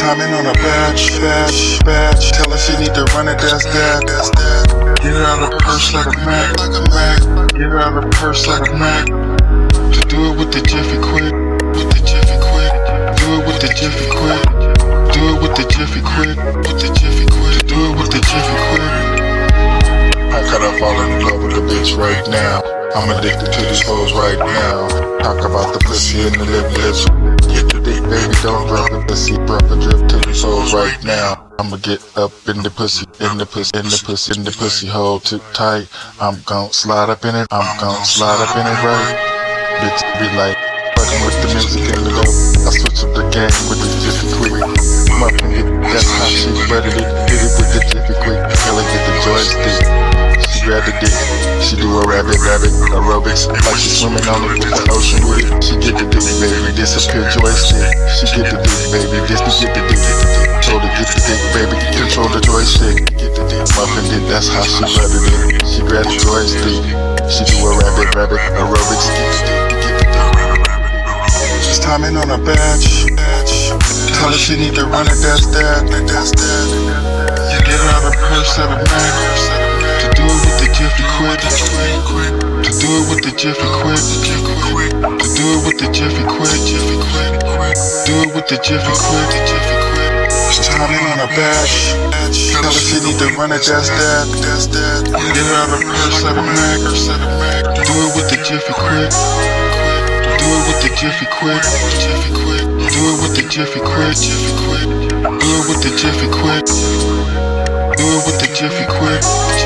timing on a batch, batch, batch. Tell her she need to run it, that's that, that's that. Get her out of purse like a Mac, like a Mac. Get her out of purse like a Mac. To do it with the Jiffy Quick, with the Jiffy Quick. Do it with the Jiffy Quick. Do it with the Jiffy Quick, with the Jiffy Quick. Do it with the Jiffy Quick. How could I fall in love with a bitch right now? I'm addicted to these hoes right now. Talk about the pussy and the lip lips. Get the baby, don't drop the pussy. Drop the drip to these hoes right now. I'ma get up in the pussy, in the pussy, in the pussy, in the pussy hole too tight. I'm gon' slide up in it, I'm gon' slide up in it right. Bitch be like, fucking with the music in the dope. I switch up the game with the jiffy quick. Muffin hit, that's how she buttered it. Hit it with rabbit, rabbit aerobics like she swimming on the ocean with it. She get the dick, baby, disappear joystick. She get the dick, baby, this to get the dick. Told her get the dick, baby, control the joystick. Get the dick, muffin dick, that's how she buttered it. She grab the joystick, she do a rabbit, rabbit aerobics. She's timing on a batch. Tell her she need to run it, that's that. You get out of purse at a Mac. With the Jiffy Quick. Do it with the Jiffy Quick. Do it with the Jiffy Quick. She's timing on a batch. Tell her she need to run it, that's that. Get her out of purse at a Mac. Do it with the Jiffy Quick. Do it with the Jiffy Quick. Do it with the Jiffy Quick. Do it with the Jiffy Quick. Do it with the Jiffy Quick.